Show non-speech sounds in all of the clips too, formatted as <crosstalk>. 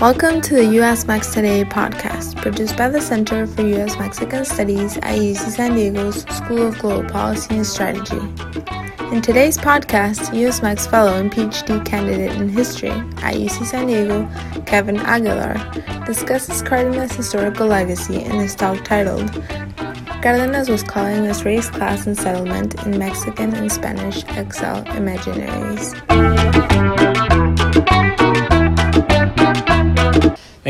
Welcome to the U.S. Mex Today podcast, produced by the Center for U.S. Mexican Studies at UC San Diego's School of Global Policy and Strategy. In today's podcast, U.S. Mex Fellow and PhD candidate in history at UC San Diego, Kevin Aguilar, discusses Cardenas' historical legacy in his talk titled Cardenas was calling us race, class, and settlement in Mexican and Spanish exile imaginaries.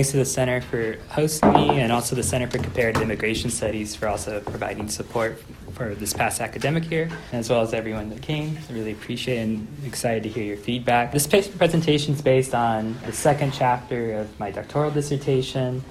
Thanks to the Center for hosting me and also the Center for Comparative Immigration Studies for also providing support for this past academic year, as well as everyone that came. I really appreciate and excited to hear your feedback. This presentation is based on the second chapter of my doctoral dissertation,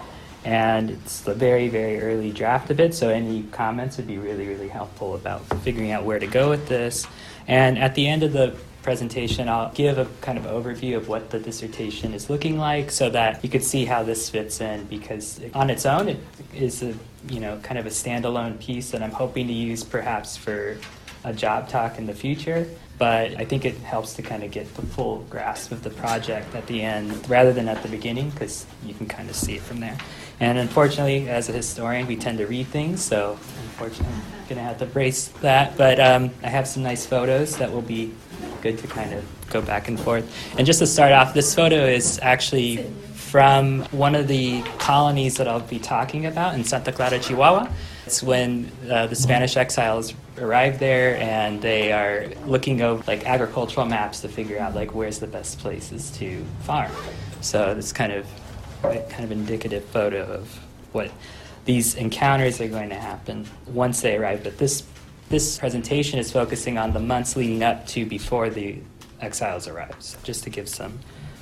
and it's the very, very early draft of it, so any comments would be really, really helpful about figuring out where to go with this. And at the end of the presentation, I'll give a kind of overview of what the dissertation is looking like so that you could see how this fits in because on its own it is a you know kind of a standalone piece that I'm hoping to use perhaps for a job talk in the future but I think it helps to kind of get the full grasp of the project at the end rather than at the beginning because you can kind of see it from there. And unfortunately, as a historian, we tend to read things, so unfortunately, I'm going to have to brace that. But um, I have some nice photos that will be good to kind of go back and forth. And just to start off, this photo is actually from one of the colonies that I'll be talking about in Santa Clara, Chihuahua. It's when uh, the Spanish exiles arrive there and they are looking over like agricultural maps to figure out like where's the best places to farm. So it's kind of kind of indicative photo of what these encounters are going to happen once they arrive. But this this presentation is focusing on the months leading up to before the exiles arrives, just to give some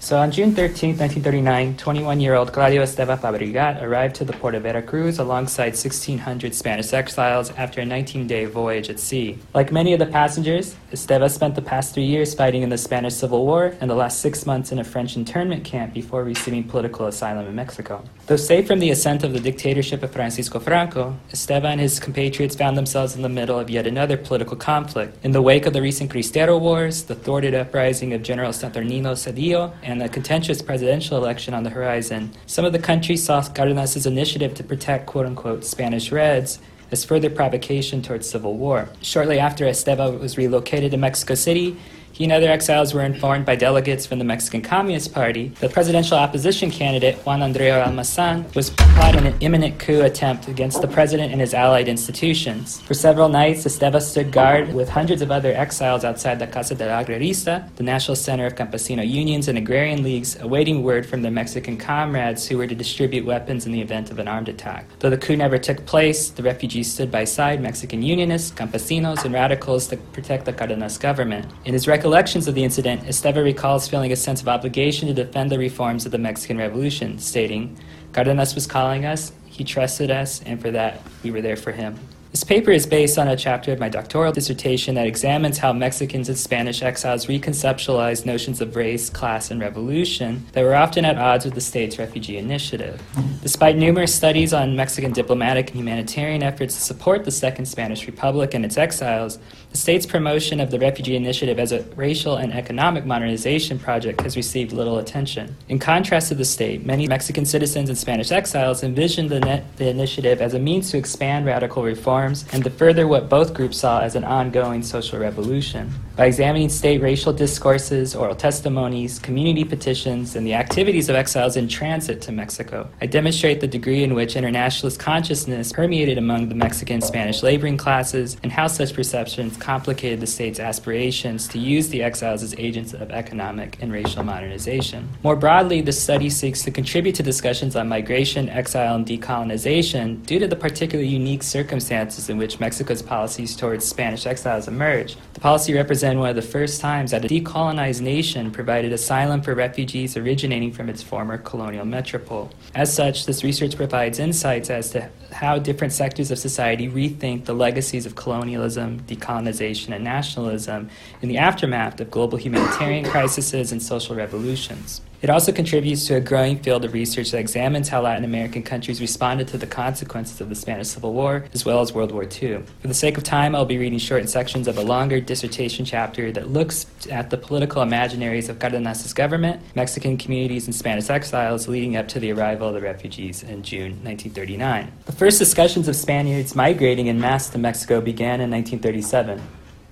so on June 13, 1939, 21 year old Claudio Esteva Fabregat arrived to the port of Veracruz alongside 1,600 Spanish exiles after a 19 day voyage at sea. Like many of the passengers, Esteva spent the past three years fighting in the Spanish Civil War and the last six months in a French internment camp before receiving political asylum in Mexico. Though safe from the ascent of the dictatorship of Francisco Franco, Esteva and his compatriots found themselves in the middle of yet another political conflict. In the wake of the recent Cristero Wars, the thwarted uprising of General Saturnino Cedillo, and a contentious presidential election on the horizon, some of the country saw Cardenas' initiative to protect quote unquote Spanish Reds as further provocation towards civil war. Shortly after Esteva was relocated to Mexico City, he and other exiles were informed by delegates from the Mexican Communist Party that presidential opposition candidate Juan Andreu Almazan was plotting an imminent coup attempt against the president and his allied institutions. For several nights, Esteva stood guard with hundreds of other exiles outside the Casa del Agrarista, the National Center of Campesino Unions and Agrarian Leagues, awaiting word from their Mexican comrades who were to distribute weapons in the event of an armed attack. Though the coup never took place, the refugees stood by side Mexican unionists, campesinos, and radicals to protect the Cardenas government. In his record recollections of the incident, Esteva recalls feeling a sense of obligation to defend the reforms of the Mexican Revolution, stating, Cardenas was calling us, he trusted us, and for that, we were there for him. This paper is based on a chapter of my doctoral dissertation that examines how Mexicans and Spanish exiles reconceptualized notions of race, class, and revolution that were often at odds with the state's refugee initiative. Despite numerous studies on Mexican diplomatic and humanitarian efforts to support the Second Spanish Republic and its exiles, the state's promotion of the refugee initiative as a racial and economic modernization project has received little attention. In contrast to the state, many Mexican citizens and Spanish exiles envisioned the, the initiative as a means to expand radical reform and to further what both groups saw as an ongoing social revolution. By examining state racial discourses, oral testimonies, community petitions, and the activities of exiles in transit to Mexico, I demonstrate the degree in which internationalist consciousness permeated among the Mexican Spanish laboring classes and how such perceptions complicated the state's aspirations to use the exiles as agents of economic and racial modernization. More broadly, the study seeks to contribute to discussions on migration, exile, and decolonization due to the particularly unique circumstances circumstances in which Mexico's policies towards Spanish exiles emerged. The policy represented one of the first times that a decolonized nation provided asylum for refugees originating from its former colonial metropole. As such, this research provides insights as to how different sectors of society rethink the legacies of colonialism, decolonization, and nationalism in the aftermath of global humanitarian <coughs> crises and social revolutions. It also contributes to a growing field of research that examines how Latin American countries responded to the consequences of the Spanish Civil War as well as World War II. For the sake of time, I'll be reading short sections of a longer dissertation chapter that looks at the political imaginaries of Cardenas's government, Mexican communities, and Spanish exiles leading up to the arrival of the refugees in June 1939. The first discussions of Spaniards migrating in mass to Mexico began in 1937.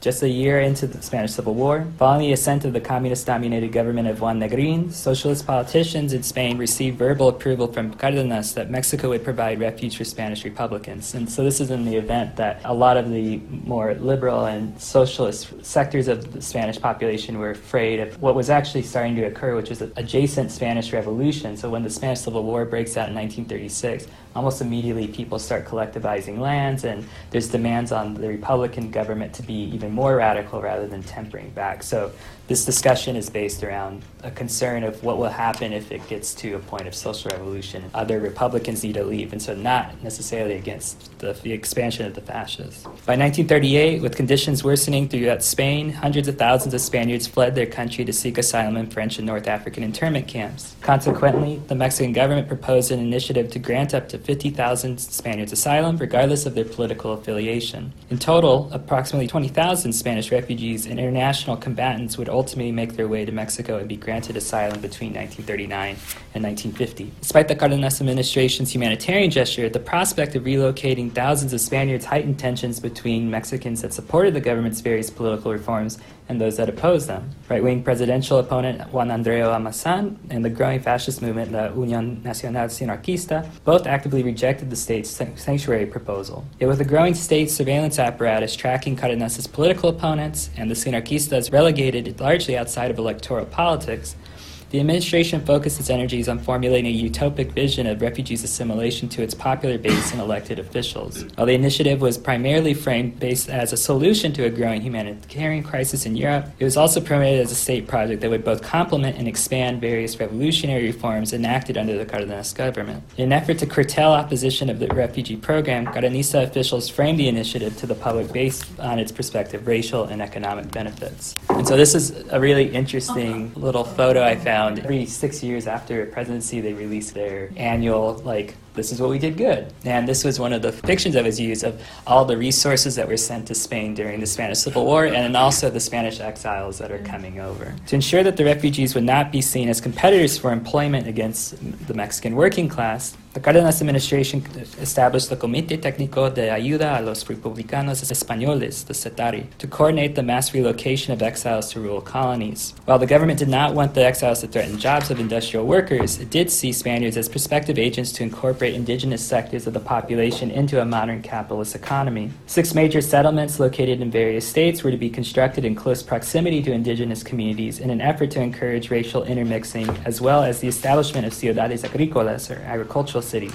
Just a year into the Spanish Civil War, following the ascent of the communist dominated government of Juan Negrin, socialist politicians in Spain received verbal approval from Cardenas that Mexico would provide refuge for Spanish Republicans. And so this is in the event that a lot of the more liberal and socialist sectors of the Spanish population were afraid of what was actually starting to occur, which was an adjacent Spanish Revolution. So when the Spanish Civil War breaks out in 1936, almost immediately people start collectivizing lands, and there's demands on the Republican government to be even more radical rather than tempering back. So this discussion is based around a concern of what will happen if it gets to a point of social revolution. Other Republicans need to leave, and so not necessarily against the, the expansion of the fascists. By 1938, with conditions worsening throughout Spain, hundreds of thousands of Spaniards fled their country to seek asylum in French and North African internment camps. Consequently, the Mexican government proposed an initiative to grant up to 50,000 Spaniards asylum, regardless of their political affiliation. In total, approximately 20,000 Spanish refugees and international combatants would ultimately make their way to Mexico and be granted asylum between 1939 and 1950. Despite the Cardenas administration's humanitarian gesture, the prospect of relocating thousands of Spaniards heightened tensions between Mexicans that supported the government's various political reforms and those that oppose them. Right wing presidential opponent Juan Andreu Almazan and the growing fascist movement, La Unión Nacional Sinarquista, both actively rejected the state's sanctuary proposal. Yet, with a growing state surveillance apparatus tracking Cardenas's political opponents and the Sinarquistas relegated largely outside of electoral politics, the administration focused its energies on formulating a utopic vision of refugees' assimilation to its popular base and elected officials. While the initiative was primarily framed based as a solution to a growing humanitarian crisis in Europe, it was also promoted as a state project that would both complement and expand various revolutionary reforms enacted under the Cardenas government. In an effort to curtail opposition of the refugee program, Cardenista officials framed the initiative to the public based on its prospective racial and economic benefits. And so this is a really interesting uh-huh. little photo I found around every six years after a presidency, they release their annual, like, this is what we did good. And this was one of the fictions that was used of all the resources that were sent to Spain during the Spanish Civil War and also the Spanish exiles that are mm-hmm. coming over. To ensure that the refugees would not be seen as competitors for employment against the Mexican working class, the Cardenas administration established the Comité Técnico de Ayuda a los Republicanos Españoles, the CETARI, to coordinate the mass relocation of exiles to rural colonies. While the government did not want the exiles to threaten jobs of industrial workers, it did see Spaniards as prospective agents to incorporate indigenous sectors of the population into a modern capitalist economy. Six major settlements located in various states were to be constructed in close proximity to indigenous communities in an effort to encourage racial intermixing, as well as the establishment of ciudades agrícolas, or agricultural cities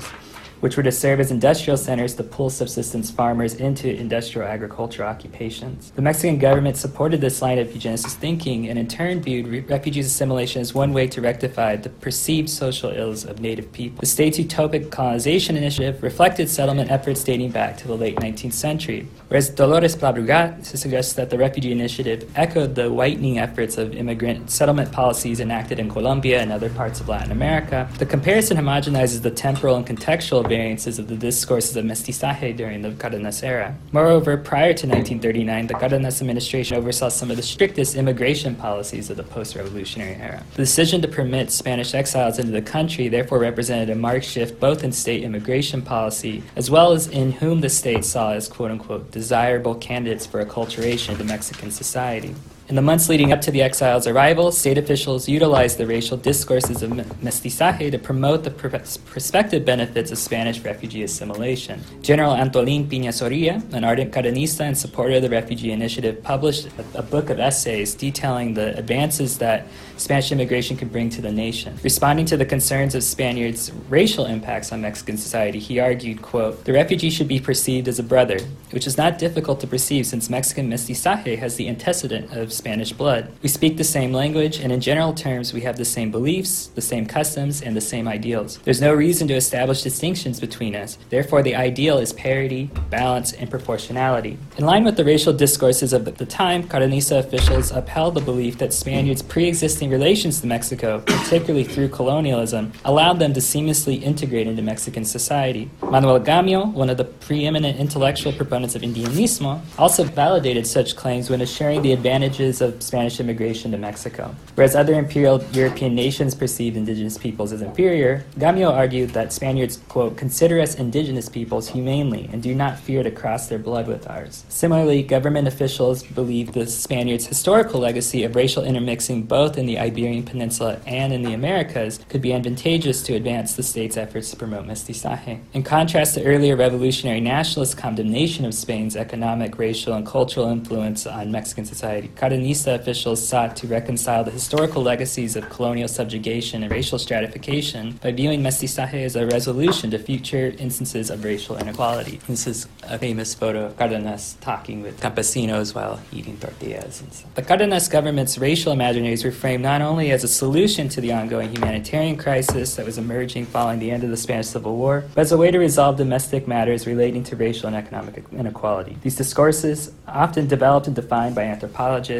which were to serve as industrial centers to pull subsistence farmers into industrial agricultural occupations. The Mexican government supported this line of eugenicist thinking and in turn viewed re- refugees assimilation as one way to rectify the perceived social ills of native people. The state's utopic colonization initiative reflected settlement efforts dating back to the late 19th century, whereas Dolores Pla Brugat suggests that the refugee initiative echoed the whitening efforts of immigrant settlement policies enacted in Colombia and other parts of Latin America. The comparison homogenizes the temporal and contextual variances of the discourses of mestizaje during the Cardenas era. Moreover, prior to 1939, the Cardenas administration oversaw some of the strictest immigration policies of the post revolutionary era. The decision to permit Spanish exiles into the country therefore represented a marked shift both in state immigration policy as well as in whom the state saw as quote unquote desirable candidates for acculturation into Mexican society. In the months leading up to the exiles' arrival, state officials utilized the racial discourses of mestizaje to promote the prospective benefits of Spanish refugee assimilation. General Antolin Piña Soria, an ardent Cardenista and supporter of the refugee initiative, published a, a book of essays detailing the advances that Spanish immigration could bring to the nation. Responding to the concerns of Spaniards' racial impacts on Mexican society, he argued, quote, the refugee should be perceived as a brother, which is not difficult to perceive since Mexican mestizaje has the antecedent of Spanish blood. We speak the same language, and in general terms, we have the same beliefs, the same customs, and the same ideals. There's no reason to establish distinctions between us. Therefore, the ideal is parity, balance, and proportionality. In line with the racial discourses of the time, Cardenista officials upheld the belief that Spaniards' pre existing relations to Mexico, particularly through colonialism, allowed them to seamlessly integrate into Mexican society. Manuel Gamio, one of the preeminent intellectual proponents of Indianismo, also validated such claims when assuring the advantages of Spanish immigration to Mexico. Whereas other imperial European nations perceived indigenous peoples as inferior, Gamio argued that Spaniards, quote, consider us indigenous peoples humanely and do not fear to cross their blood with ours. Similarly, government officials believed the Spaniards' historical legacy of racial intermixing both in the Iberian Peninsula and in the Americas could be advantageous to advance the state's efforts to promote mestizaje. In contrast to earlier revolutionary nationalist condemnation of Spain's economic, racial, and cultural influence on Mexican society, Cardenista officials sought to reconcile the historical legacies of colonial subjugation and racial stratification by viewing mestizaje as a resolution to future instances of racial inequality. This is a famous photo of Cardenas talking with campesinos while eating tortillas. The Cardenas government's racial imaginaries were framed not only as a solution to the ongoing humanitarian crisis that was emerging following the end of the Spanish Civil War, but as a way to resolve domestic matters relating to racial and economic inequality. These discourses, often developed and defined by anthropologists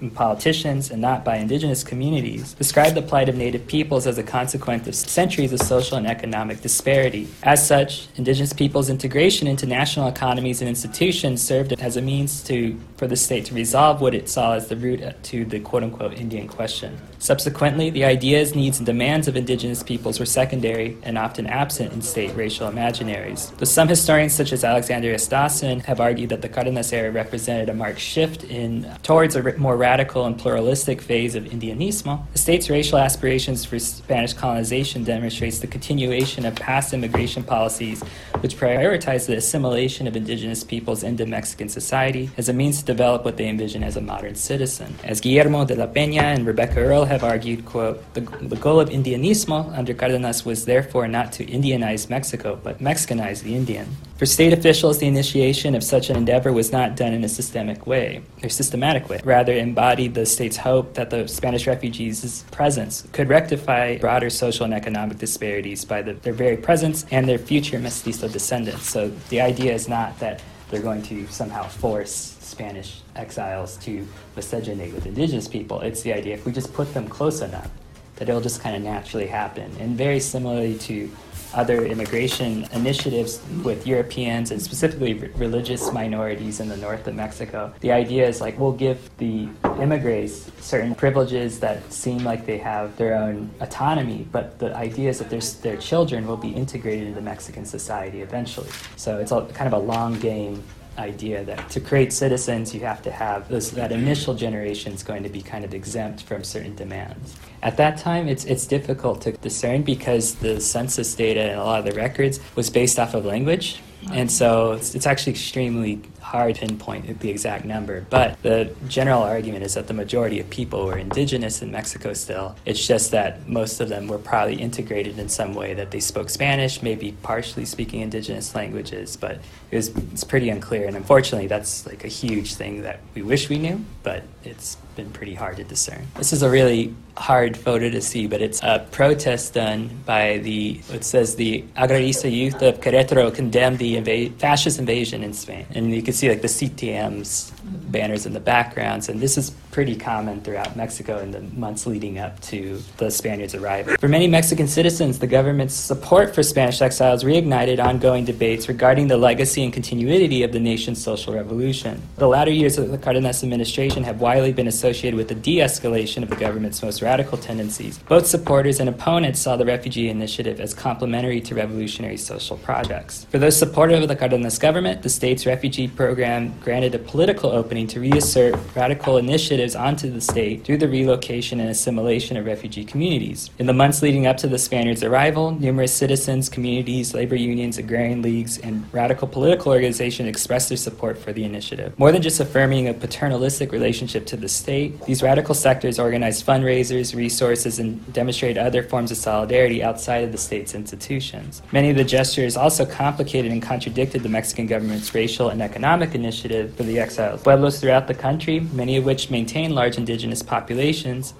and politicians and not by indigenous communities, describe the plight of Native peoples as a consequence of centuries of social and economic disparity. As such, indigenous peoples' integration into national economies and institutions served as a means to, for the state to resolve what it saw as the root to the quote unquote Indian question. Subsequently, the ideas, needs, and demands of indigenous peoples were secondary and often absent in state racial imaginaries. Though some historians, such as Alexander Staassen, have argued that the Cardenas era represented a marked shift in towards a more radical and pluralistic phase of Indianismo, the state's racial aspirations for Spanish colonization demonstrates the continuation of past immigration policies which prioritize the assimilation of indigenous peoples into Mexican society as a means to develop what they envision as a modern citizen. As Guillermo de la Peña and Rebecca Earle have argued, quote, the, the goal of Indianismo under Cardenas was therefore not to Indianize Mexico, but Mexicanize the Indian. For state officials, the initiation of such an endeavor was not done in a systemic way, or systematic way. Rather, embodied the state's hope that the Spanish refugees' presence could rectify broader social and economic disparities by the, their very presence and their future mestizo descendants. So the idea is not that they're going to somehow force Spanish exiles to miscegenate with indigenous people. It's the idea if we just put them close enough, that it'll just kind of naturally happen. And very similarly to other immigration initiatives with Europeans and specifically religious minorities in the north of Mexico. The idea is like we'll give the immigrants certain privileges that seem like they have their own autonomy, but the idea is that their, their children will be integrated into Mexican society eventually. So it's a, kind of a long game idea that to create citizens, you have to have this, that initial generation is going to be kind of exempt from certain demands. At that time, it's, it's difficult to discern because the census data and a lot of the records was based off of language. And so it's, it's actually extremely hard to pinpoint the exact number, but the general argument is that the majority of people were indigenous in Mexico still. It's just that most of them were probably integrated in some way that they spoke Spanish, maybe partially speaking indigenous languages, but it was it's pretty unclear. And unfortunately, that's like a huge thing that we wish we knew, but it's been pretty hard to discern. This is a really hard photo to see, but it's a protest done by the, it says the Agrarista youth of Querétaro condemned the fascist invasion in Spain. And you can see like the CTM's banners in the backgrounds, and this is pretty common throughout Mexico in the months leading up to the Spaniards' arrival. For many Mexican citizens, the government's support for Spanish exiles reignited ongoing debates regarding the legacy and continuity of the nation's social revolution. The latter years of the Cardenas administration have widely been associated with the de escalation of the government's most radical tendencies. Both supporters and opponents saw the refugee initiative as complementary to revolutionary social projects. For those supportive of the Cardenas government, the state's refugee program granted a political opening to reassert radical initiatives onto the state through the relocation and assimilation of refugee communities. In the months leading up to the Spaniards' arrival, numerous citizens, communities, labor unions, agrarian leagues, and radical political organizations expressed their support for the initiative. More than just affirming a paternalistic relationship to the state, these radical sectors organized fundraisers, resources, and demonstrated other forms of solidarity outside of the state's institutions. Many of the gestures also complicated and contradicted the Mexican government's racial and economic initiative for the exiles. Pueblos throughout the country, many of which maintain large indigenous populations,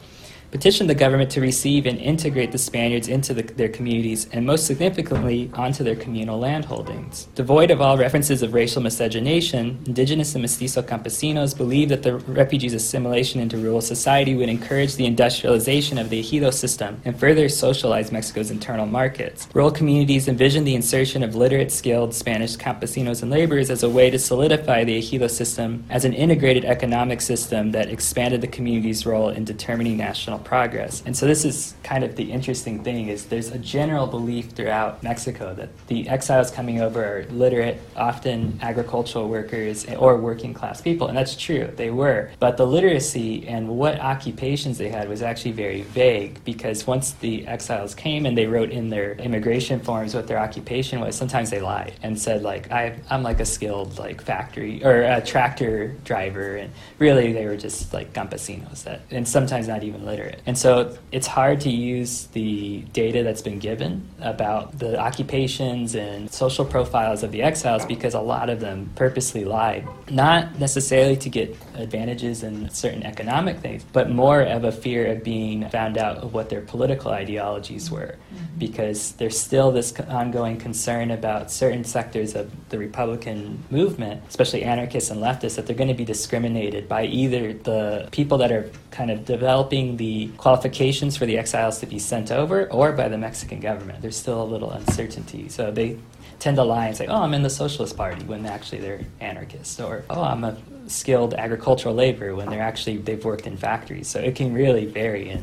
petitioned the government to receive and integrate the Spaniards into the, their communities and, most significantly, onto their communal landholdings. Devoid of all references of racial miscegenation, indigenous and mestizo campesinos believed that the refugees' assimilation into rural society would encourage the industrialization of the ejido system and further socialize Mexico's internal markets. Rural communities envisioned the insertion of literate, skilled Spanish campesinos and laborers as a way to solidify the ejido system as an integrated economic system that expanded the community's role in determining national progress. And so this is kind of the interesting thing is there's a general belief throughout Mexico that the exiles coming over are literate, often agricultural workers or working class people, and that's true, they were. But the literacy and what occupations they had was actually very vague because once the exiles came and they wrote in their immigration forms what their occupation was, sometimes they lied and said like I, I'm like a skilled like factory or a tractor driver, and really they were just like campesinos that, and sometimes not even literate. And so it's hard to use the data that's been given about the occupations and social profiles of the exiles because a lot of them purposely lied, not necessarily to get advantages in certain economic things, but more of a fear of being found out of what their political ideologies were. Mm-hmm. Because there's still this ongoing concern about certain sectors of the Republican movement, especially anarchists and leftists, that they're going to be discriminated by either the people that are kind of developing the qualifications for the exiles to be sent over or by the Mexican government. There's still a little uncertainty. So they tend to lie and say, oh, I'm in the Socialist Party when actually they're anarchists, or oh, I'm a skilled agricultural laborer when they're actually, they've worked in factories. So it can really vary in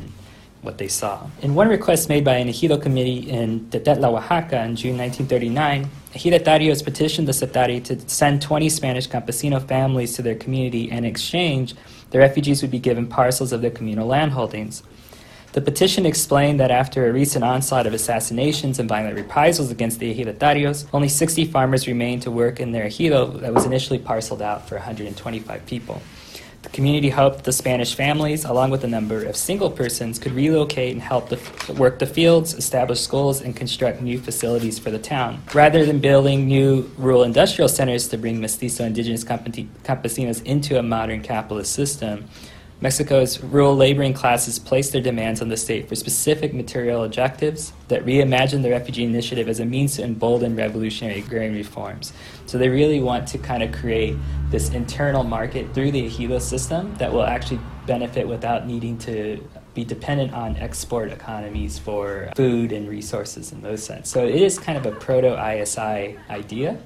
what they saw. In one request made by an ejido committee in Tetetla, Oaxaca in June 1939, ejidatarios petitioned the Setari to send 20 Spanish campesino families to their community in exchange, the refugees would be given parcels of their communal landholdings. The petition explained that after a recent onslaught of assassinations and violent reprisals against the ejidatarios, only 60 farmers remained to work in their ejido that was initially parceled out for 125 people. The community hoped the Spanish families, along with a number of single persons, could relocate and help the, work the fields, establish schools, and construct new facilities for the town. Rather than building new rural industrial centers to bring mestizo indigenous campesinos into a modern capitalist system, Mexico's rural laboring classes placed their demands on the state for specific material objectives that reimagined the refugee initiative as a means to embolden revolutionary agrarian reforms. So they really want to kind of create this internal market through the ejido system that will actually benefit without needing to be dependent on export economies for food and resources in those sense. So it is kind of a proto ISI idea,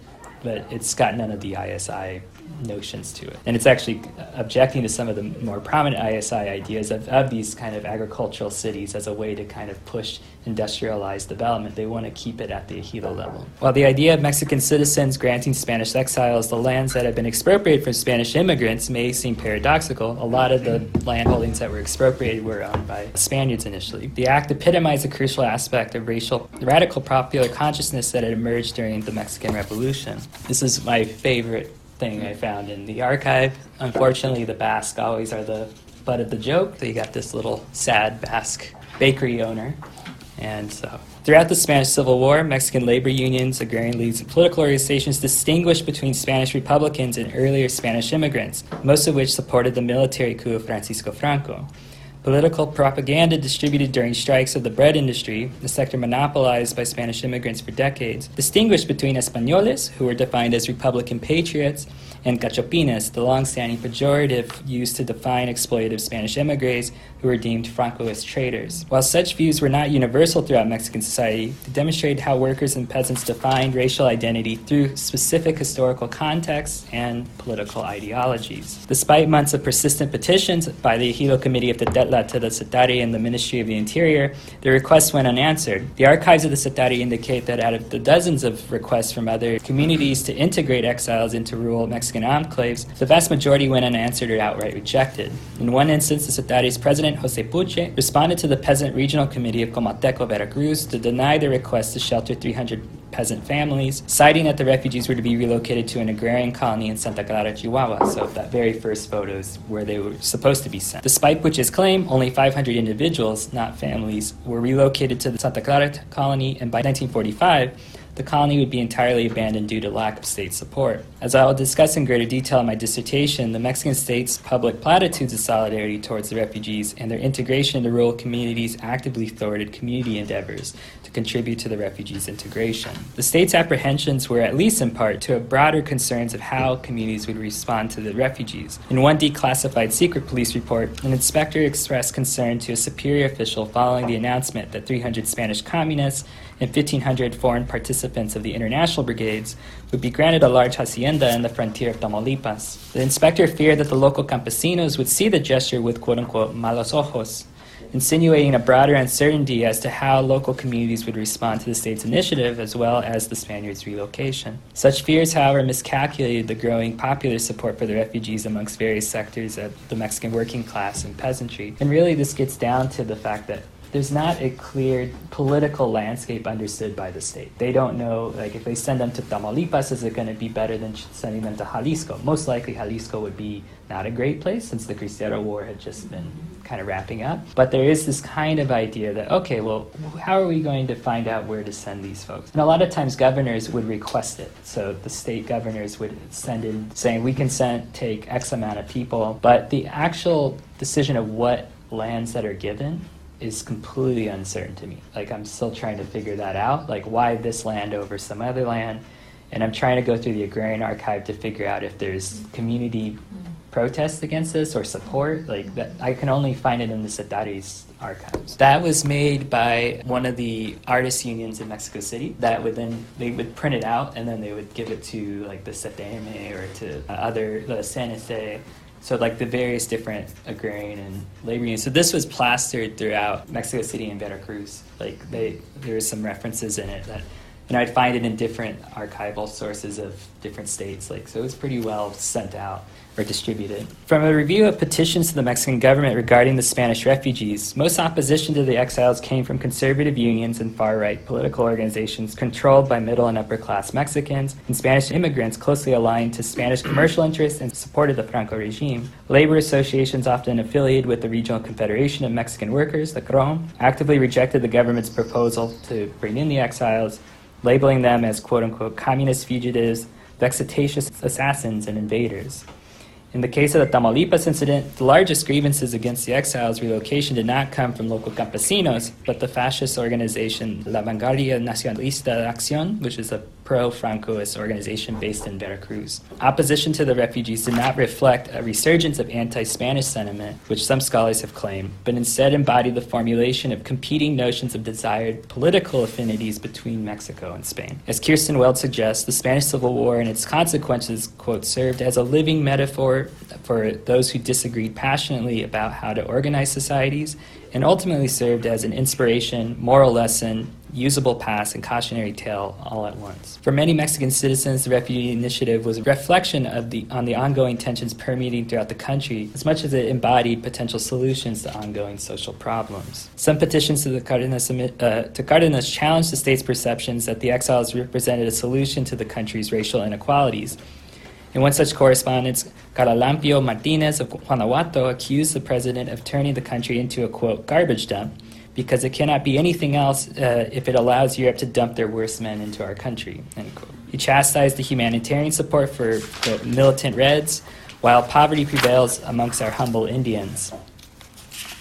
but it's got none of the ISI notions to it. And it's actually objecting to some of the more prominent ISI ideas of, of these kind of agricultural cities as a way to kind of push industrialized development. They want to keep it at the ejido level. While the idea of Mexican citizens granting Spanish exiles the lands that have been expropriated from Spanish immigrants may seem paradoxical, a lot of the land holdings that were expropriated were owned by Spaniards initially. The act epitomized a crucial aspect of racial radical popular consciousness that had emerged during the Mexican Revolution. This is my favorite thing I found in the archive. Unfortunately, the Basque always are the butt of the joke. So you got this little sad Basque bakery owner. And so throughout the Spanish Civil War, Mexican labor unions, agrarian leagues, and political organizations distinguished between Spanish Republicans and earlier Spanish immigrants, most of which supported the military coup of Francisco Franco. Political propaganda distributed during strikes of the bread industry, the sector monopolized by Spanish immigrants for decades, distinguished between españoles, who were defined as Republican patriots, and gachupines, the long-standing pejorative used to define exploitative Spanish immigrants who were deemed Francoist traitors. While such views were not universal throughout Mexican society, they demonstrated how workers and peasants defined racial identity through specific historical contexts and political ideologies. Despite months of persistent petitions by the Ejido Committee of Tetetla to the Setari and the Ministry of the Interior, the requests went unanswered. The archives of the Setari indicate that out of the dozens of requests from other communities to integrate exiles into rural Mexican Mexican enclaves, the vast majority went unanswered or outright rejected. In one instance, the Setari's president, Jose Puche, responded to the Peasant Regional Committee of Comateco, Veracruz, to deny the request to shelter 300 peasant families, citing that the refugees were to be relocated to an agrarian colony in Santa Clara, Chihuahua. So that very first photos where they were supposed to be sent. Despite Puche's claim, only 500 individuals, not families, were relocated to the Santa Clara colony, and by 1945, the colony would be entirely abandoned due to lack of state support. As I will discuss in greater detail in my dissertation, the Mexican state's public platitudes of solidarity towards the refugees and their integration into rural communities actively thwarted community endeavors to contribute to the refugees' integration. The state's apprehensions were, at least in part, to have broader concerns of how communities would respond to the refugees. In one declassified secret police report, an inspector expressed concern to a superior official following the announcement that 300 Spanish communists and 1,500 foreign participants of the international brigades would be granted a large hacienda in the frontier of Tamaulipas. The inspector feared that the local campesinos would see the gesture with quote unquote malos ojos, insinuating a broader uncertainty as to how local communities would respond to the state's initiative as well as the Spaniards' relocation. Such fears, however, miscalculated the growing popular support for the refugees amongst various sectors of the Mexican working class and peasantry. And really, this gets down to the fact that there's not a clear political landscape understood by the state. They don't know, like, if they send them to Tamaulipas, is it going to be better than sending them to Jalisco? Most likely, Jalisco would be not a great place since the Cristero War had just been kind of wrapping up. But there is this kind of idea that, okay, well, how are we going to find out where to send these folks? And a lot of times governors would request it. So the state governors would send in saying, we can send, take X amount of people. But the actual decision of what lands that are given is completely uncertain to me. Like I'm still trying to figure that out. Like why this land over some other land, and I'm trying to go through the agrarian archive to figure out if there's community protests against this or support. Like that, I can only find it in the SEDARI's archives. That was made by one of the artist unions in Mexico City. That would then they would print it out and then they would give it to like the CTM or to other the CNC so like the various different agrarian and labor unions. So this was plastered throughout Mexico City and Veracruz. Like they, there was some references in it that, and I'd find it in different archival sources of different states. Like so, it was pretty well sent out or distributed. From a review of petitions to the Mexican government regarding the Spanish refugees, most opposition to the exiles came from conservative unions and far right political organizations controlled by middle and upper class Mexicans and Spanish immigrants closely aligned to Spanish commercial interests and supported the Franco regime. Labor associations, often affiliated with the Regional Confederation of Mexican Workers, the CROM, actively rejected the government's proposal to bring in the exiles, labeling them as quote unquote communist fugitives, vexatious assassins, and invaders. In the case of the Tamaulipas incident, the largest grievances against the exiles' relocation did not come from local campesinos, but the fascist organization La Vanguardia Nacionalista de Acción, which is a pro Francoist organization based in Veracruz. Opposition to the refugees did not reflect a resurgence of anti Spanish sentiment, which some scholars have claimed, but instead embodied the formulation of competing notions of desired political affinities between Mexico and Spain. As Kirsten Weld suggests, the Spanish Civil War and its consequences, quote, served as a living metaphor for those who disagreed passionately about how to organize societies and ultimately served as an inspiration, moral lesson, usable pass, and cautionary tale all at once. For many Mexican citizens, the Refugee Initiative was a reflection of the, on the ongoing tensions permeating throughout the country, as much as it embodied potential solutions to ongoing social problems. Some petitions to the Cardenas, uh, to Cardenas challenged the state's perceptions that the exiles represented a solution to the country's racial inequalities in one such correspondence, Caralampio Martinez of Guanajuato accused the president of turning the country into a quote garbage dump because it cannot be anything else uh, if it allows Europe to dump their worst men into our country. He chastised the humanitarian support for the militant Reds, while poverty prevails amongst our humble Indians.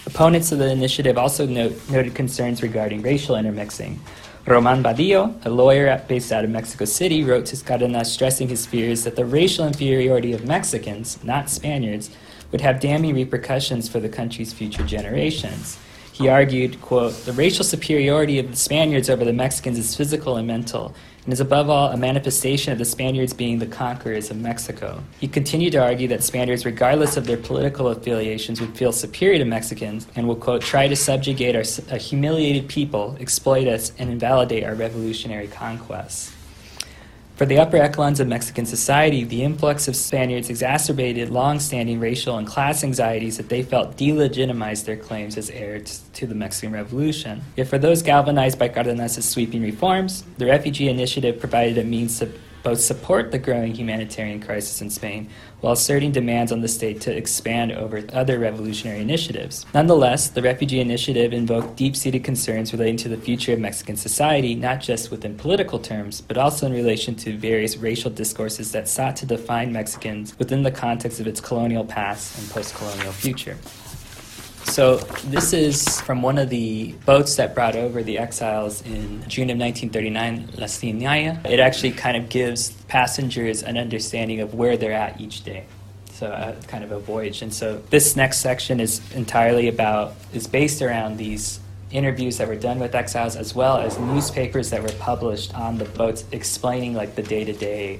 Opponents of the initiative also note, noted concerns regarding racial intermixing, Roman Badillo, a lawyer based out of Mexico City, wrote to Cardenas stressing his fears that the racial inferiority of Mexicans, not Spaniards, would have damning repercussions for the country's future generations. He argued, quote, the racial superiority of the Spaniards over the Mexicans is physical and mental, and is above all a manifestation of the Spaniards being the conquerors of Mexico. He continued to argue that Spaniards, regardless of their political affiliations, would feel superior to Mexicans and will, quote, try to subjugate our, humiliated people, exploit us, and invalidate our revolutionary conquests. For the upper echelons of Mexican society, the influx of Spaniards exacerbated long standing racial and class anxieties that they felt delegitimized their claims as heirs to the Mexican Revolution. Yet for those galvanized by Cardenas's sweeping reforms, the refugee initiative provided a means to both support the growing humanitarian crisis in Spain while asserting demands on the state to expand over other revolutionary initiatives. Nonetheless, the refugee initiative invoked deep seated concerns relating to the future of Mexican society, not just within political terms, but also in relation to various racial discourses that sought to define Mexicans within the context of its colonial past and post colonial future. So this is from one of the boats that brought over the exiles in June of 1939, La Sinaia. It actually kind of gives passengers an understanding of where they're at each day. So uh, kind of a voyage. And so this next section is entirely about, is based around these interviews that were done with exiles as well as newspapers that were published on the boats explaining like the day-to-day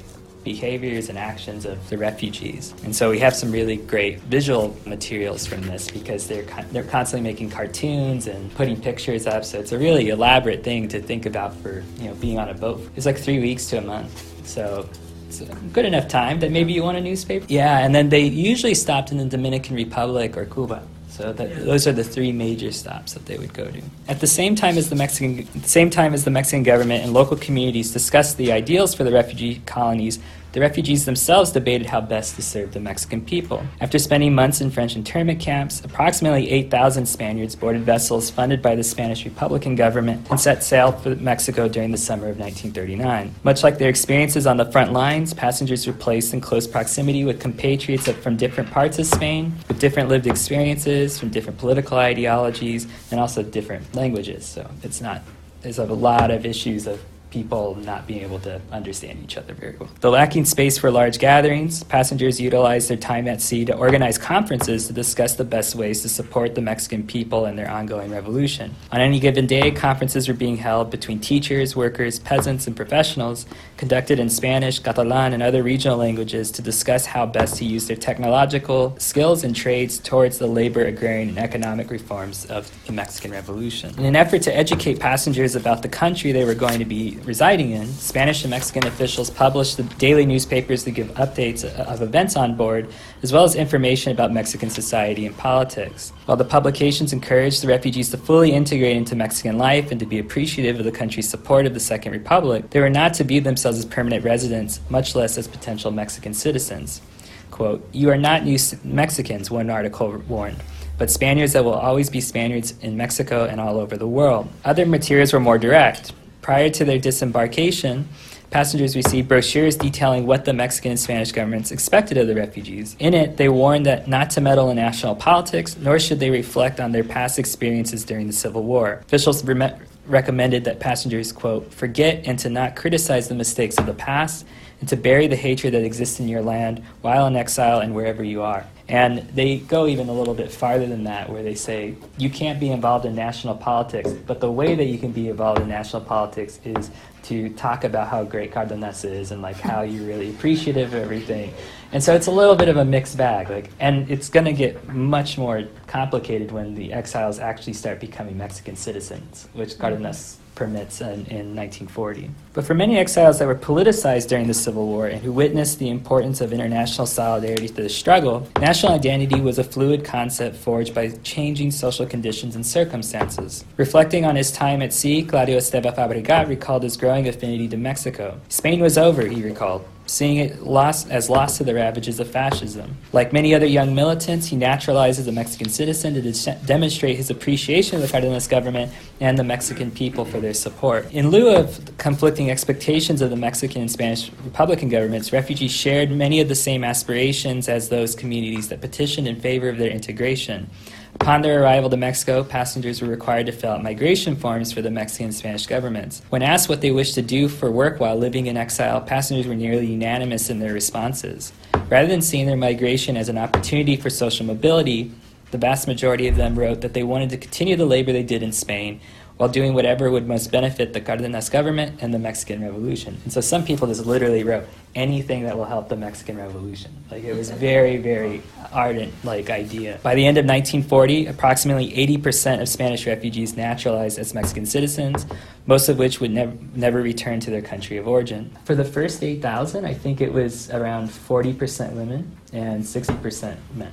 behaviors and actions of the refugees. And so we have some really great visual materials from this because they're they're constantly making cartoons and putting pictures up. So it's a really elaborate thing to think about for you know being on a boat. It's like three weeks to a month. So it's a good enough time that maybe you want a newspaper. Yeah, and then they usually stopped in the Dominican Republic or Cuba. So that, those are the three major stops that they would go to. At the same time as the Mexican, same time as the Mexican government and local communities discussed the ideals for the refugee colonies, the refugees themselves debated how best to serve the Mexican people. After spending months in French internment camps, approximately 8,000 Spaniards boarded vessels funded by the Spanish Republican government and set sail for Mexico during the summer of 1939. Much like their experiences on the front lines, passengers were placed in close proximity with compatriots from different parts of Spain, with different lived experiences, from different political ideologies, and also different languages. So it's not, there's a lot of issues of people not being able to understand each other very well. The lacking space for large gatherings, passengers utilized their time at sea to organize conferences to discuss the best ways to support the Mexican people and their ongoing revolution. On any given day, conferences were being held between teachers, workers, peasants, and professionals, conducted in Spanish, Catalan, and other regional languages to discuss how best to use their technological skills and trades towards the labor, agrarian, and economic reforms of the Mexican Revolution. In an effort to educate passengers about the country they were going to be residing in, Spanish and Mexican officials published the daily newspapers to give updates of events on board, as well as information about Mexican society and politics. While the publications encouraged the refugees to fully integrate into Mexican life and to be appreciative of the country's support of the Second Republic, they were not to view themselves as permanent residents, much less as potential Mexican citizens. Quote, You are not new Mexicans, one article warned but Spaniards that will always be Spaniards in Mexico and all over the world. Other materials were more direct. Prior to their disembarkation, passengers received brochures detailing what the Mexican and Spanish governments expected of the refugees. In it, they warned that not to meddle in national politics, nor should they reflect on their past experiences during the Civil War. Officials re- recommended that passengers, quote, forget and to not criticize the mistakes of the past, and to bury the hatred that exists in your land while in exile and wherever you are. And they go even a little bit farther than that, where they say you can't be involved in national politics, but the way that you can be involved in national politics is to talk about how great Cardenas is and like how you're really appreciative of everything. And so it's a little bit of a mixed bag, like, and it's going to get much more complicated when the exiles actually start becoming Mexican citizens, which Cardenas permits in, in 1940. But for many exiles that were politicized during the Civil War and who witnessed the importance of international solidarity to the struggle, national identity was a fluid concept forged by changing social conditions and circumstances. Reflecting on his time at sea, Claudio Esteva Fabregat recalled his growing affinity to Mexico. Spain was over, he recalled seeing it lost, as lost to the ravages of fascism. Like many other young militants, he naturalized as a Mexican citizen to de- demonstrate his appreciation of the Cardenas government and the Mexican people for their support. In lieu of conflicting expectations of the Mexican and Spanish Republican governments, refugees shared many of the same aspirations as those communities that petitioned in favor of their integration. Upon their arrival to Mexico, passengers were required to fill out migration forms for the Mexican and Spanish governments. When asked what they wished to do for work while living in exile, passengers were nearly unanimous in their responses. Rather than seeing their migration as an opportunity for social mobility, the vast majority of them wrote that they wanted to continue the labor they did in Spain while doing whatever would most benefit the Cardenas government and the Mexican Revolution. And so some people just literally wrote anything that will help the Mexican Revolution. Like it was very, very ardent like idea. By the end of 1940, approximately 80% of Spanish refugees naturalized as Mexican citizens, most of which would never never return to their country of origin. For the first 8,000, I think it was around 40% women and 60% men.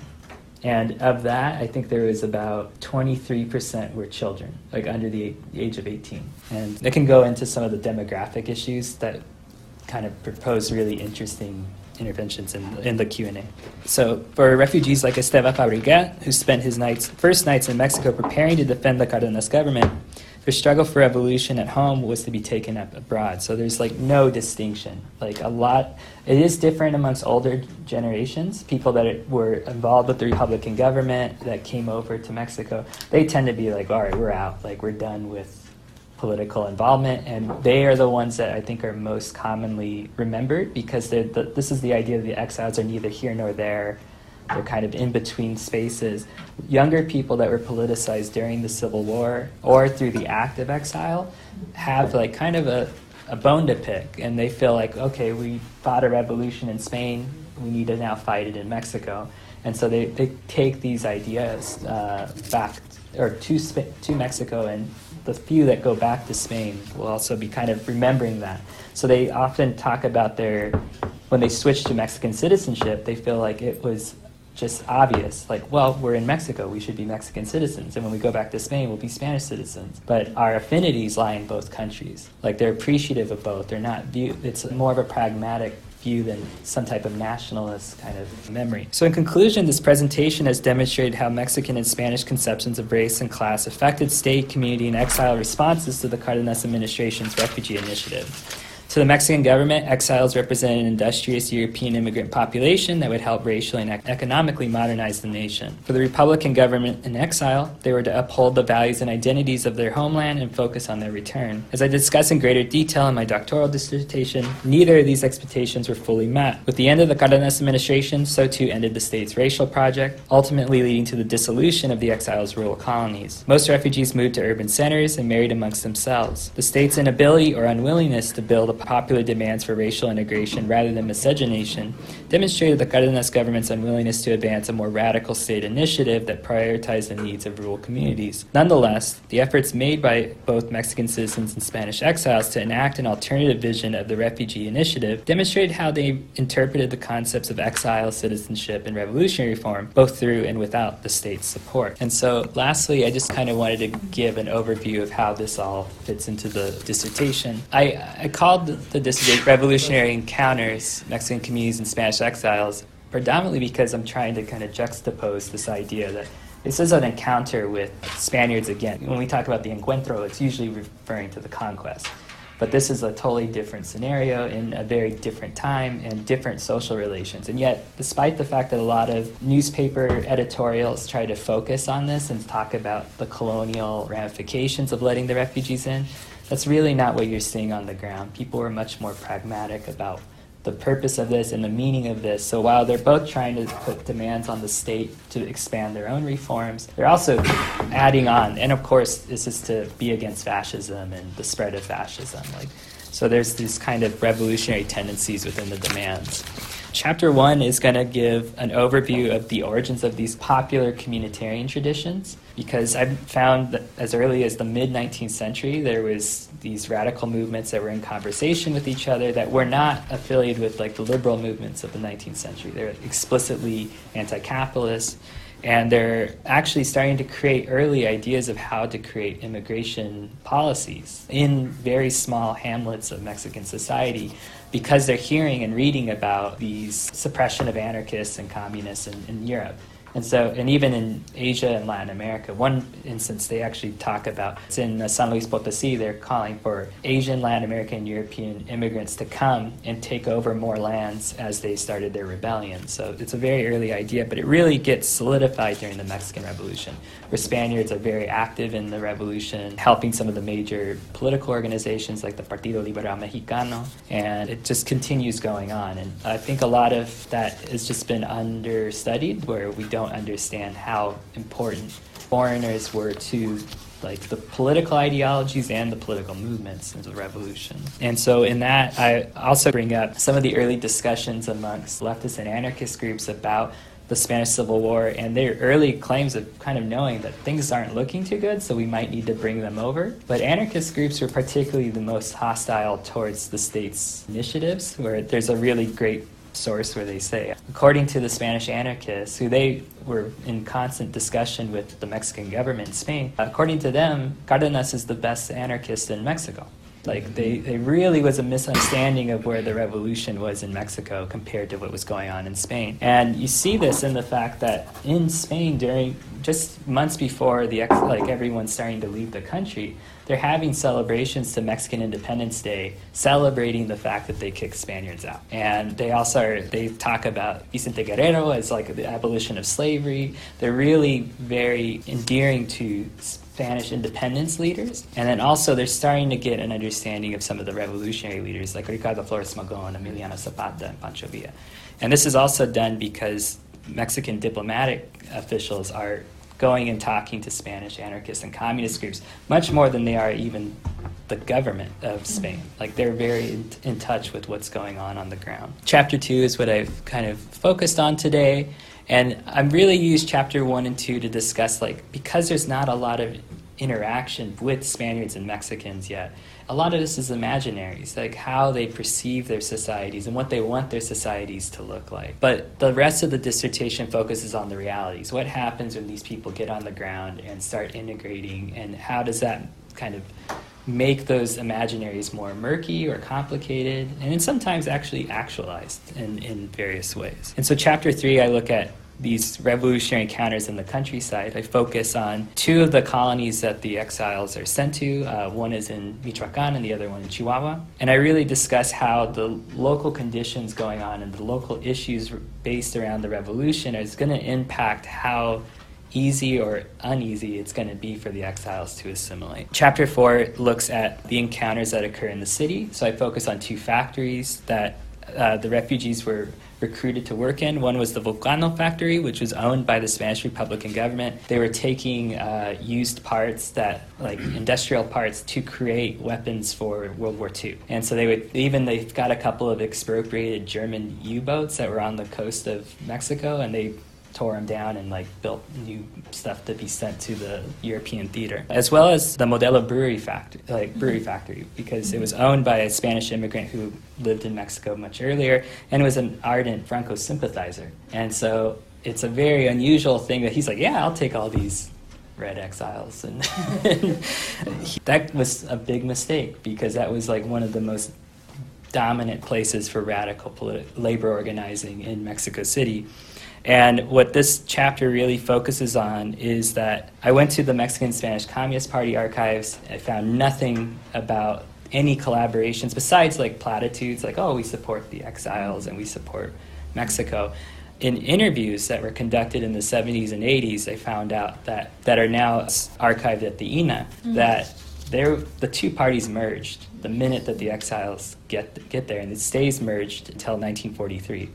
And of that, I think there was about 23% were children, like under the age of 18. And it can go into some of the demographic issues that kind of propose really interesting interventions in, in the Q&A. So for refugees like Esteva Fabregat, who spent his nights, first nights in Mexico preparing to defend the Cardenas government, their struggle for revolution at home was to be taken up abroad. So there's like no distinction. Like a lot, it is different amongst older generations. People that were involved with the Republican government that came over to Mexico, they tend to be like, all right, we're out. Like we're done with political involvement, and they are the ones that I think are most commonly remembered because the, this is the idea that the exiles are neither here nor there. They're kind of in between spaces. Younger people that were politicized during the Civil War or through the act of exile have like kind of a, a bone to pick, and they feel like, okay, we fought a revolution in Spain, we need to now fight it in Mexico. And so they, they take these ideas uh, back or to, to Mexico and the few that go back to Spain will also be kind of remembering that. So they often talk about their, when they switch to Mexican citizenship, they feel like it was just obvious. Like, well, we're in Mexico, we should be Mexican citizens. And when we go back to Spain, we'll be Spanish citizens. But our affinities lie in both countries. Like, they're appreciative of both. They're not view, it's more of a pragmatic view than some type of nationalist kind of memory. So, in conclusion, this presentation has demonstrated how Mexican and Spanish conceptions of race and class affected state, community, and exile responses to the Cardenas administration's refugee initiative. To the Mexican government, exiles represent an industrious European immigrant population that would help racially and economically modernize the nation. For the Republican government in exile, they were to uphold the values and identities of their homeland and focus on their return. As I discuss in greater detail in my doctoral dissertation, neither of these expectations were fully met. With the end of the Cardenas administration, so too ended the state's racial project, ultimately leading to the dissolution of the exiles' rural colonies. Most refugees moved to urban centers and married amongst themselves. The state's inability or unwillingness to build a popular demands for racial integration rather than miscegenation demonstrated the Cardenas government's unwillingness to advance a more radical state initiative that prioritized the needs of rural communities. Nonetheless, the efforts made by both Mexican citizens and Spanish exiles to enact an alternative vision of the refugee initiative demonstrated how they interpreted the concepts of exile, citizenship, and revolutionary reform, both through and without the state's support. And so, lastly, I just kind of wanted to give an overview of how this all fits into the dissertation. I, I called the dissident revolutionary encounters, Mexican communities and Spanish exiles, predominantly because I'm trying to kind of juxtapose this idea that this is an encounter with Spaniards again. When we talk about the encuentro, it's usually referring to the conquest. But this is a totally different scenario in a very different time and different social relations. And yet, despite the fact that a lot of newspaper editorials try to focus on this and talk about the colonial ramifications of letting the refugees in, that's really not what you're seeing on the ground. People are much more pragmatic about the purpose of this and the meaning of this. So while they're both trying to put demands on the state to expand their own reforms, they're also adding on. And of course, this is to be against fascism and the spread of fascism. Like, so there's these kind of revolutionary tendencies within the demands. Chapter one is going to give an overview of the origins of these popular communitarian traditions because I've found that as early as the mid 19th century there was these radical movements that were in conversation with each other that were not affiliated with like the liberal movements of the 19th century. They're explicitly anti-capitalist and they're actually starting to create early ideas of how to create immigration policies in very small hamlets of Mexican society because they're hearing and reading about these suppression of anarchists and communists in, in Europe. And so, and even in Asia and Latin America, one instance they actually talk about, it's in San Luis Potosí, they're calling for Asian, Latin American, European immigrants to come and take over more lands as they started their rebellion. So it's a very early idea, but it really gets solidified during the Mexican Revolution, Spaniards are very active in the revolution, helping some of the major political organizations like the Partido Liberal Mexicano, and it just continues going on. And I think a lot of that has just been understudied, where we don't don't understand how important foreigners were to like the political ideologies and the political movements of the revolution. And so in that I also bring up some of the early discussions amongst leftist and anarchist groups about the Spanish Civil War and their early claims of kind of knowing that things aren't looking too good, so we might need to bring them over. But anarchist groups were particularly the most hostile towards the state's initiatives, where there's a really great source where they say, according to the Spanish anarchists, who they were in constant discussion with the Mexican government in Spain, according to them, Cardenas is the best anarchist in Mexico. Like they, they really was a misunderstanding of where the revolution was in Mexico compared to what was going on in Spain. And you see this in the fact that in Spain during just months before the ex- like everyone's starting to leave the country, they're having celebrations to Mexican Independence Day, celebrating the fact that they kicked Spaniards out. And they also are, they talk about Vicente Guerrero as like the abolition of slavery. They're really very endearing to Spanish independence leaders. And then also they're starting to get an understanding of some of the revolutionary leaders like Ricardo Flores Magón, Emiliano Zapata, and Pancho Villa. And this is also done because Mexican diplomatic officials are going and talking to Spanish anarchists and communist groups much more than they are even the government of Spain. Mm-hmm. Like they're very in, in, touch with what's going on on the ground. Chapter two is what I've kind of focused on today. And I'm really used chapter one and two to discuss like because there's not a lot of interaction with Spaniards and Mexicans yet. A lot of this is imaginaries, like how they perceive their societies and what they want their societies to look like. But the rest of the dissertation focuses on the realities. What happens when these people get on the ground and start integrating, and how does that kind of make those imaginaries more murky or complicated, and then sometimes actually actualized in, in various ways. And so, chapter three, I look at these revolutionary encounters in the countryside. I focus on two of the colonies that the exiles are sent to. Uh, one is in Michoacan and the other one in Chihuahua. And I really discuss how the local conditions going on and the local issues based around the revolution is going to impact how easy or uneasy it's going to be for the exiles to assimilate. Chapter 4 looks at the encounters that occur in the city. So I focus on two factories that uh, the refugees were recruited to work in. One was the Vulcano factory, which was owned by the Spanish Republican government. They were taking uh, used parts that, like industrial parts, to create weapons for World War II. And so they would even they've got a couple of expropriated German U-boats that were on the coast of Mexico, and they tore them down and like built new stuff to be sent to the European theater, as well as the Modelo Brewery factory, like brewery factory, because it was owned by a Spanish immigrant who lived in Mexico much earlier and was an ardent Franco sympathizer. And so it's a very unusual thing that he's like, yeah, I'll take all these red exiles and, <laughs> that was a big mistake because that was like one of the most dominant places for radical politi- labor organizing in Mexico City and what this chapter really focuses on is that I went to the Mexican Spanish Communist Party archives. I found nothing about any collaborations besides like platitudes like, oh, we support the exiles and we support Mexico. In interviews that were conducted in the 70s and 80s, I found out that, that are now archived at the INA, mm-hmm. that the two parties merged the minute that the exiles get, get there, and it stays merged until 1943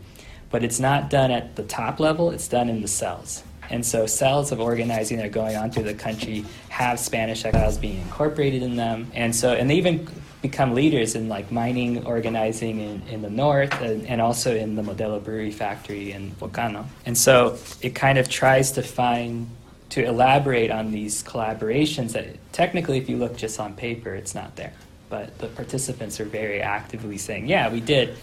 but it's not done at the top level, it's done in the cells. And so cells of organizing that are going on through the country have Spanish exiles being incorporated in them. And so, and they even become leaders in like mining organizing in, in the north and, and also in the Modelo Brewery factory in Vulcano. And so it kind of tries to find, to elaborate on these collaborations that technically, if you look just on paper, it's not there. But the participants are very actively saying, yeah, we did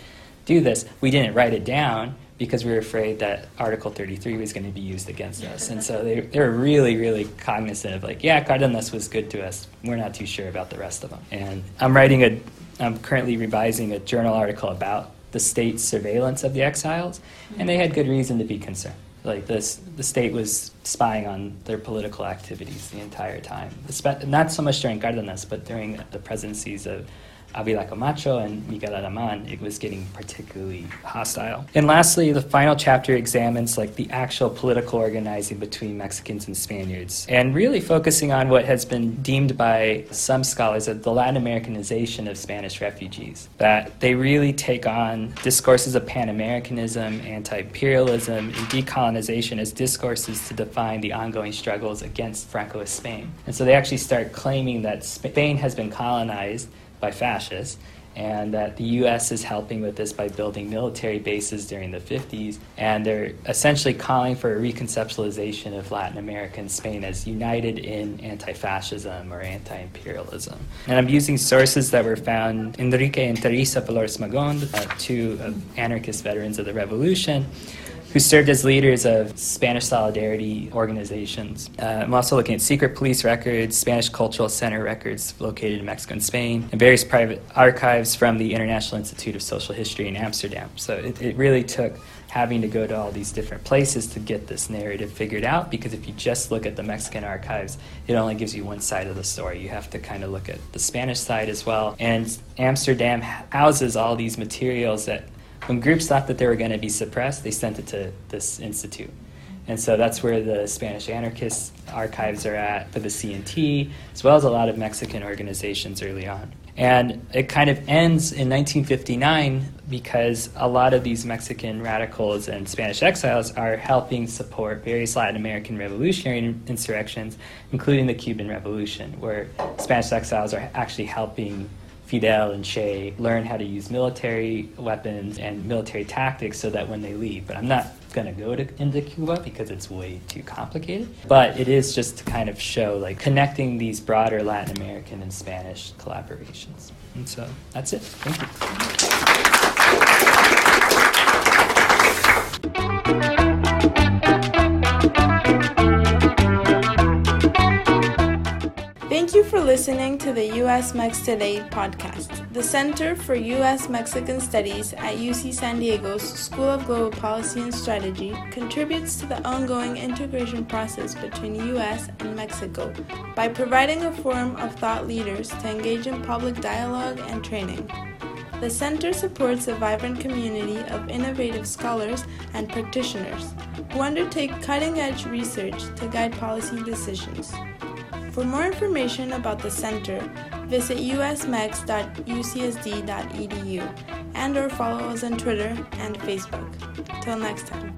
do this. We didn't write it down because we were afraid that Article 33 was going to be used against us. And so they, they were really, really cognizant of like, yeah, Cardenas was good to us. We're not too sure about the rest of them. And I'm writing a, I'm currently revising a journal article about the state's surveillance of the exiles, and they had good reason to be concerned. Like this, the state was spying on their political activities the entire time. Not so much during Cardenas, but during the presidencies of Avila Camacho and Miguel Alemán, it was getting particularly hostile. And lastly, the final chapter examines like the actual political organizing between Mexicans and Spaniards, and really focusing on what has been deemed by some scholars as the Latin Americanization of Spanish refugees. That they really take on discourses of Pan Americanism, anti imperialism, and decolonization as discourses to define the ongoing struggles against Francoist Spain. And so they actually start claiming that Spain has been colonized by fascists, and that the U.S. is helping with this by building military bases during the 50s, and they're essentially calling for a reconceptualization of Latin America and Spain as united in anti-fascism or anti-imperialism. And I'm using sources that were found Enrique and Teresa Flores Magón, uh, two anarchist veterans of the revolution, who served as leaders of Spanish solidarity organizations. Uh, I'm also looking at secret police records, Spanish Cultural Center records located in Mexico and Spain, and various private archives from the International Institute of Social History in Amsterdam. So it, it really took having to go to all these different places to get this narrative figured out because if you just look at the Mexican archives, it only gives you one side of the story. You have to kind of look at the Spanish side as well. And Amsterdam houses all these materials that when groups thought that they were going to be suppressed, they sent it to this institute. And so that's where the Spanish anarchist archives are at for the CNT, as well as a lot of Mexican organizations early on. And it kind of ends in 1959 because a lot of these Mexican radicals and Spanish exiles are helping support various Latin American revolutionary insurrections, including the Cuban Revolution, where Spanish exiles are actually helping Fidel and Che learn how to use military weapons and military tactics so that when they leave. But I'm not going to go into Cuba because it's way too complicated. But it is just to kind of show like connecting these broader Latin American and Spanish collaborations. And so that's it. Thank you. Listening to the US Mex Today podcast. The Center for US Mexican Studies at UC San Diego's School of Global Policy and Strategy contributes to the ongoing integration process between the US and Mexico by providing a forum of thought leaders to engage in public dialogue and training. The center supports a vibrant community of innovative scholars and practitioners who undertake cutting edge research to guide policy decisions. For more information about the center, visit usmex.ucsd.edu and or follow us on Twitter and Facebook. Till next time.